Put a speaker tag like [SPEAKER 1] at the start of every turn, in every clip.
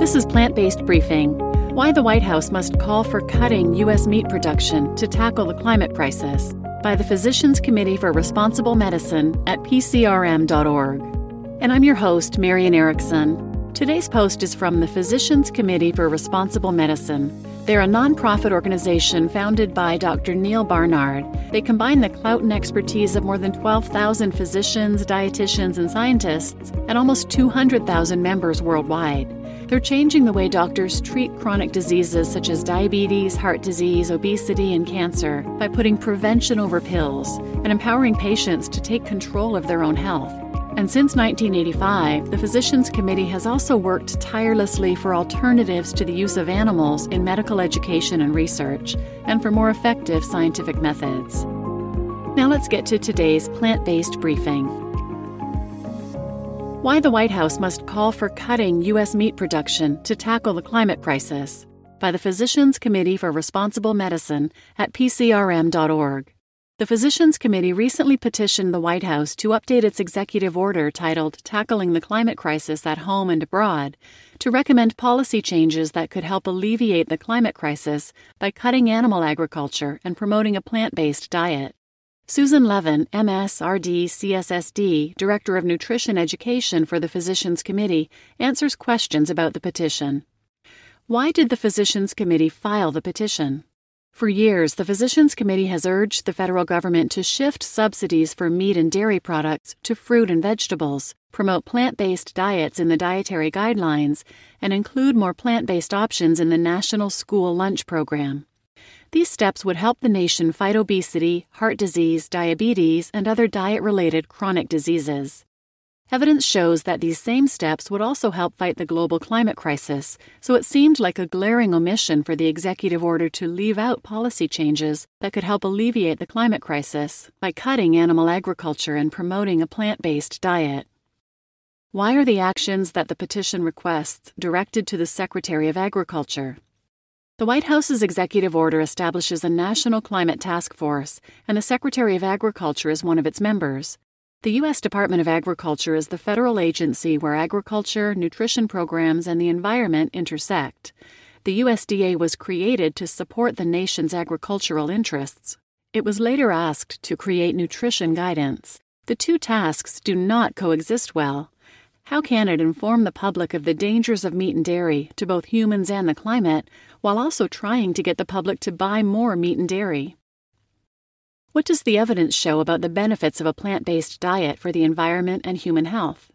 [SPEAKER 1] This is Plant Based Briefing Why the White House Must Call for Cutting U.S. Meat Production to Tackle the Climate Crisis by the Physicians Committee for Responsible Medicine at PCRM.org. And I'm your host, Marian Erickson. Today's post is from the Physicians Committee for Responsible Medicine. They're a nonprofit organization founded by Dr. Neal Barnard. They combine the clout and expertise of more than 12,000 physicians, dietitians, and scientists, and almost 200,000 members worldwide. They're changing the way doctors treat chronic diseases such as diabetes, heart disease, obesity, and cancer by putting prevention over pills and empowering patients to take control of their own health. And since 1985, the Physicians Committee has also worked tirelessly for alternatives to the use of animals in medical education and research, and for more effective scientific methods. Now let's get to today's plant based briefing. Why the White House Must Call for Cutting U.S. Meat Production to Tackle the Climate Crisis by the Physicians Committee for Responsible Medicine at PCRM.org. The Physicians Committee recently petitioned the White House to update its executive order titled Tackling the Climate Crisis at Home and Abroad to recommend policy changes that could help alleviate the climate crisis by cutting animal agriculture and promoting a plant based diet. Susan Levin, MS, RD, CSSD, Director of Nutrition Education for the Physicians Committee, answers questions about the petition. Why did the Physicians Committee file the petition? For years, the Physicians Committee has urged the federal government to shift subsidies for meat and dairy products to fruit and vegetables, promote plant based diets in the dietary guidelines, and include more plant based options in the National School Lunch Program. These steps would help the nation fight obesity, heart disease, diabetes, and other diet related chronic diseases. Evidence shows that these same steps would also help fight the global climate crisis, so it seemed like a glaring omission for the executive order to leave out policy changes that could help alleviate the climate crisis by cutting animal agriculture and promoting a plant based diet. Why are the actions that the petition requests directed to the Secretary of Agriculture? The White House's executive order establishes a national climate task force, and the Secretary of Agriculture is one of its members. The U.S. Department of Agriculture is the federal agency where agriculture, nutrition programs, and the environment intersect. The USDA was created to support the nation's agricultural interests. It was later asked to create nutrition guidance. The two tasks do not coexist well. How can it inform the public of the dangers of meat and dairy to both humans and the climate, while also trying to get the public to buy more meat and dairy? What does the evidence show about the benefits of a plant based diet for the environment and human health?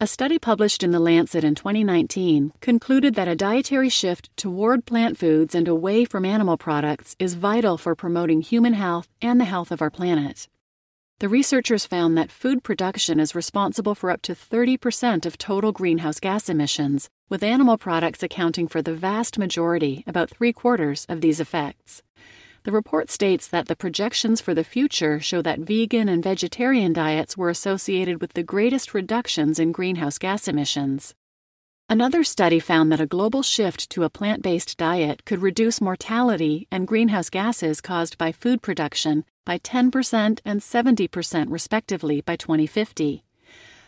[SPEAKER 1] A study published in The Lancet in 2019 concluded that a dietary shift toward plant foods and away from animal products is vital for promoting human health and the health of our planet. The researchers found that food production is responsible for up to 30% of total greenhouse gas emissions, with animal products accounting for the vast majority, about three quarters, of these effects. The report states that the projections for the future show that vegan and vegetarian diets were associated with the greatest reductions in greenhouse gas emissions. Another study found that a global shift to a plant based diet could reduce mortality and greenhouse gases caused by food production by 10% and 70%, respectively, by 2050.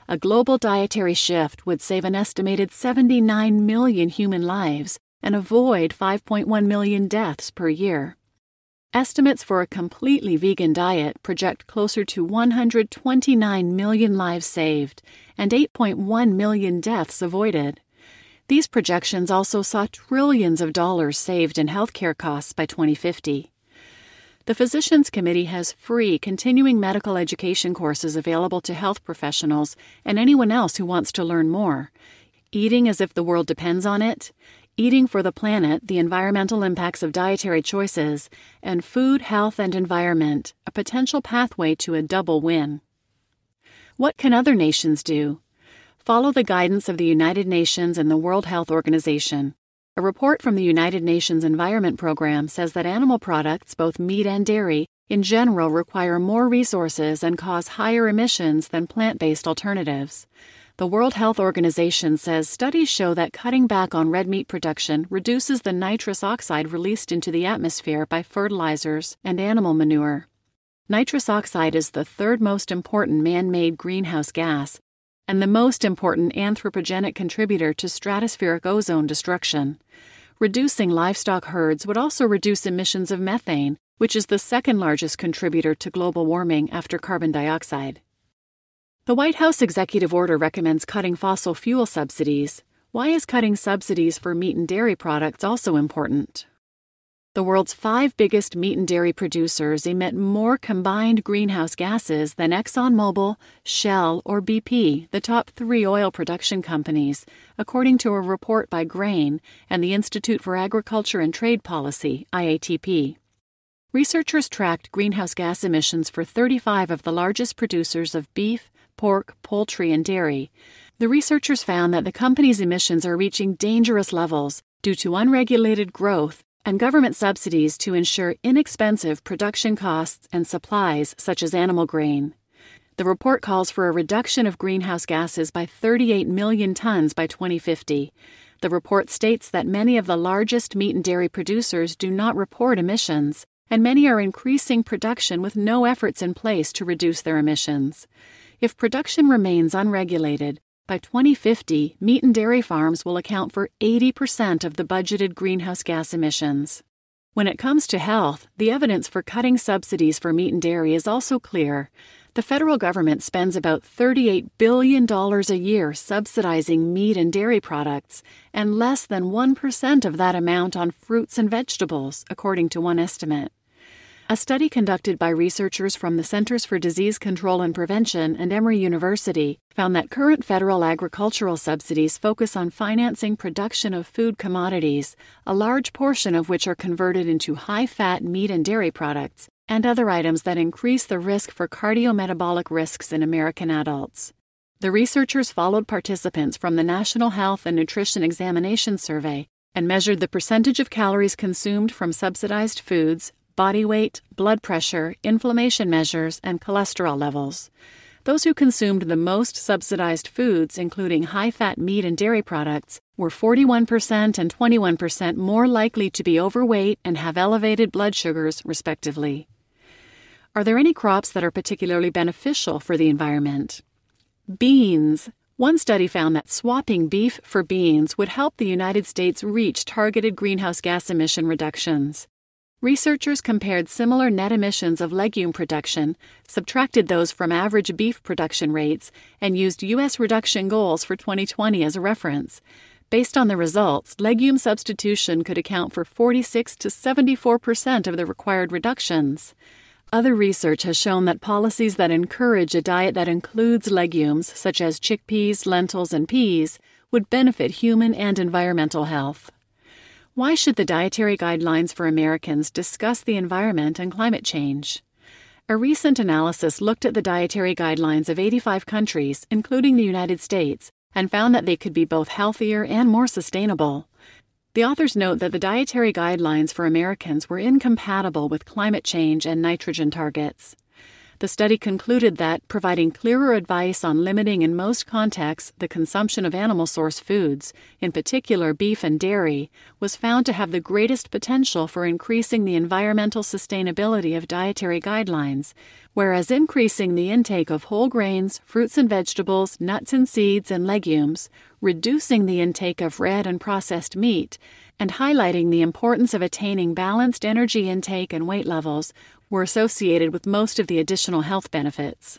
[SPEAKER 1] A global dietary shift would save an estimated 79 million human lives and avoid 5.1 million deaths per year. Estimates for a completely vegan diet project closer to 129 million lives saved and 8.1 million deaths avoided. These projections also saw trillions of dollars saved in healthcare costs by 2050. The Physicians Committee has free continuing medical education courses available to health professionals and anyone else who wants to learn more. Eating as if the world depends on it, Eating for the Planet The Environmental Impacts of Dietary Choices, and Food, Health, and Environment A Potential Pathway to a Double Win. What can other nations do? Follow the guidance of the United Nations and the World Health Organization. A report from the United Nations Environment Program says that animal products, both meat and dairy, in general require more resources and cause higher emissions than plant based alternatives. The World Health Organization says studies show that cutting back on red meat production reduces the nitrous oxide released into the atmosphere by fertilizers and animal manure. Nitrous oxide is the third most important man made greenhouse gas, and the most important anthropogenic contributor to stratospheric ozone destruction. Reducing livestock herds would also reduce emissions of methane, which is the second largest contributor to global warming after carbon dioxide. The White House executive order recommends cutting fossil fuel subsidies. Why is cutting subsidies for meat and dairy products also important? The world's five biggest meat and dairy producers emit more combined greenhouse gases than ExxonMobil, Shell, or BP, the top three oil production companies, according to a report by Grain and the Institute for Agriculture and Trade Policy, IATP. Researchers tracked greenhouse gas emissions for 35 of the largest producers of beef, pork, poultry, and dairy. The researchers found that the company's emissions are reaching dangerous levels due to unregulated growth and government subsidies to ensure inexpensive production costs and supplies such as animal grain. The report calls for a reduction of greenhouse gases by 38 million tons by 2050. The report states that many of the largest meat and dairy producers do not report emissions, and many are increasing production with no efforts in place to reduce their emissions. If production remains unregulated, by 2050, meat and dairy farms will account for 80% of the budgeted greenhouse gas emissions. When it comes to health, the evidence for cutting subsidies for meat and dairy is also clear. The federal government spends about $38 billion a year subsidizing meat and dairy products, and less than 1% of that amount on fruits and vegetables, according to one estimate. A study conducted by researchers from the Centers for Disease Control and Prevention and Emory University found that current federal agricultural subsidies focus on financing production of food commodities, a large portion of which are converted into high fat meat and dairy products, and other items that increase the risk for cardiometabolic risks in American adults. The researchers followed participants from the National Health and Nutrition Examination Survey and measured the percentage of calories consumed from subsidized foods body weight, blood pressure, inflammation measures, and cholesterol levels. Those who consumed the most subsidized foods, including high fat meat and dairy products, were 41% and 21% more likely to be overweight and have elevated blood sugars, respectively. Are there any crops that are particularly beneficial for the environment? Beans. One study found that swapping beef for beans would help the United States reach targeted greenhouse gas emission reductions. Researchers compared similar net emissions of legume production, subtracted those from average beef production rates, and used U.S. reduction goals for 2020 as a reference. Based on the results, legume substitution could account for 46 to 74 percent of the required reductions. Other research has shown that policies that encourage a diet that includes legumes, such as chickpeas, lentils, and peas, would benefit human and environmental health. Why should the dietary guidelines for Americans discuss the environment and climate change? A recent analysis looked at the dietary guidelines of 85 countries, including the United States, and found that they could be both healthier and more sustainable. The authors note that the dietary guidelines for Americans were incompatible with climate change and nitrogen targets. The study concluded that providing clearer advice on limiting in most contexts the consumption of animal source foods, in particular beef and dairy, was found to have the greatest potential for increasing the environmental sustainability of dietary guidelines, whereas increasing the intake of whole grains, fruits and vegetables, nuts and seeds, and legumes, reducing the intake of red and processed meat, and highlighting the importance of attaining balanced energy intake and weight levels were associated with most of the additional health benefits.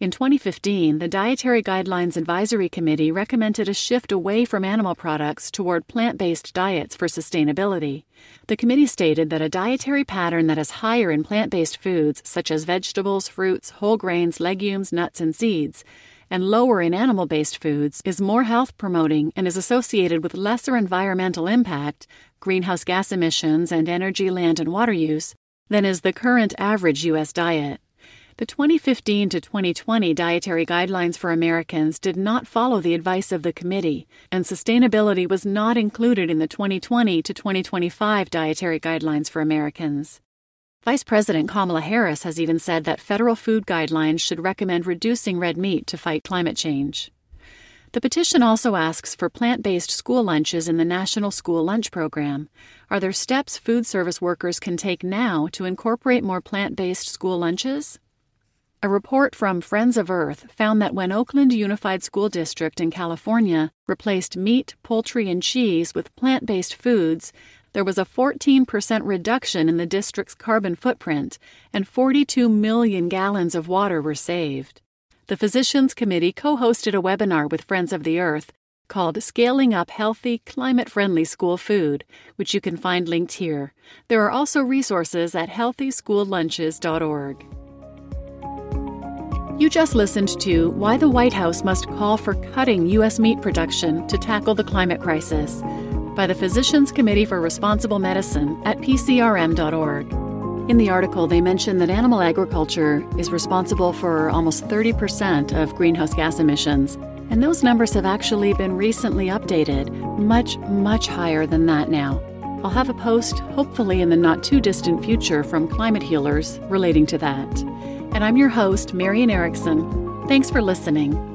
[SPEAKER 1] In 2015, the Dietary Guidelines Advisory Committee recommended a shift away from animal products toward plant based diets for sustainability. The committee stated that a dietary pattern that is higher in plant based foods, such as vegetables, fruits, whole grains, legumes, nuts, and seeds, and lower in animal based foods is more health promoting and is associated with lesser environmental impact, greenhouse gas emissions, and energy, land, and water use than is the current average U.S. diet. The 2015 to 2020 dietary guidelines for Americans did not follow the advice of the committee, and sustainability was not included in the 2020 to 2025 dietary guidelines for Americans. Vice President Kamala Harris has even said that federal food guidelines should recommend reducing red meat to fight climate change. The petition also asks for plant based school lunches in the National School Lunch Program. Are there steps food service workers can take now to incorporate more plant based school lunches? A report from Friends of Earth found that when Oakland Unified School District in California replaced meat, poultry, and cheese with plant based foods, there was a 14% reduction in the district's carbon footprint, and 42 million gallons of water were saved. The Physicians Committee co hosted a webinar with Friends of the Earth called Scaling Up Healthy, Climate Friendly School Food, which you can find linked here. There are also resources at healthyschoollunches.org. You just listened to Why the White House Must Call for Cutting U.S. Meat Production to Tackle the Climate Crisis by the Physicians Committee for Responsible Medicine at PCRM.org. In the article, they mention that animal agriculture is responsible for almost 30% of greenhouse gas emissions, and those numbers have actually been recently updated, much, much higher than that now. I'll have a post, hopefully in the not too distant future, from climate healers relating to that. And I'm your host, Marian Erickson. Thanks for listening.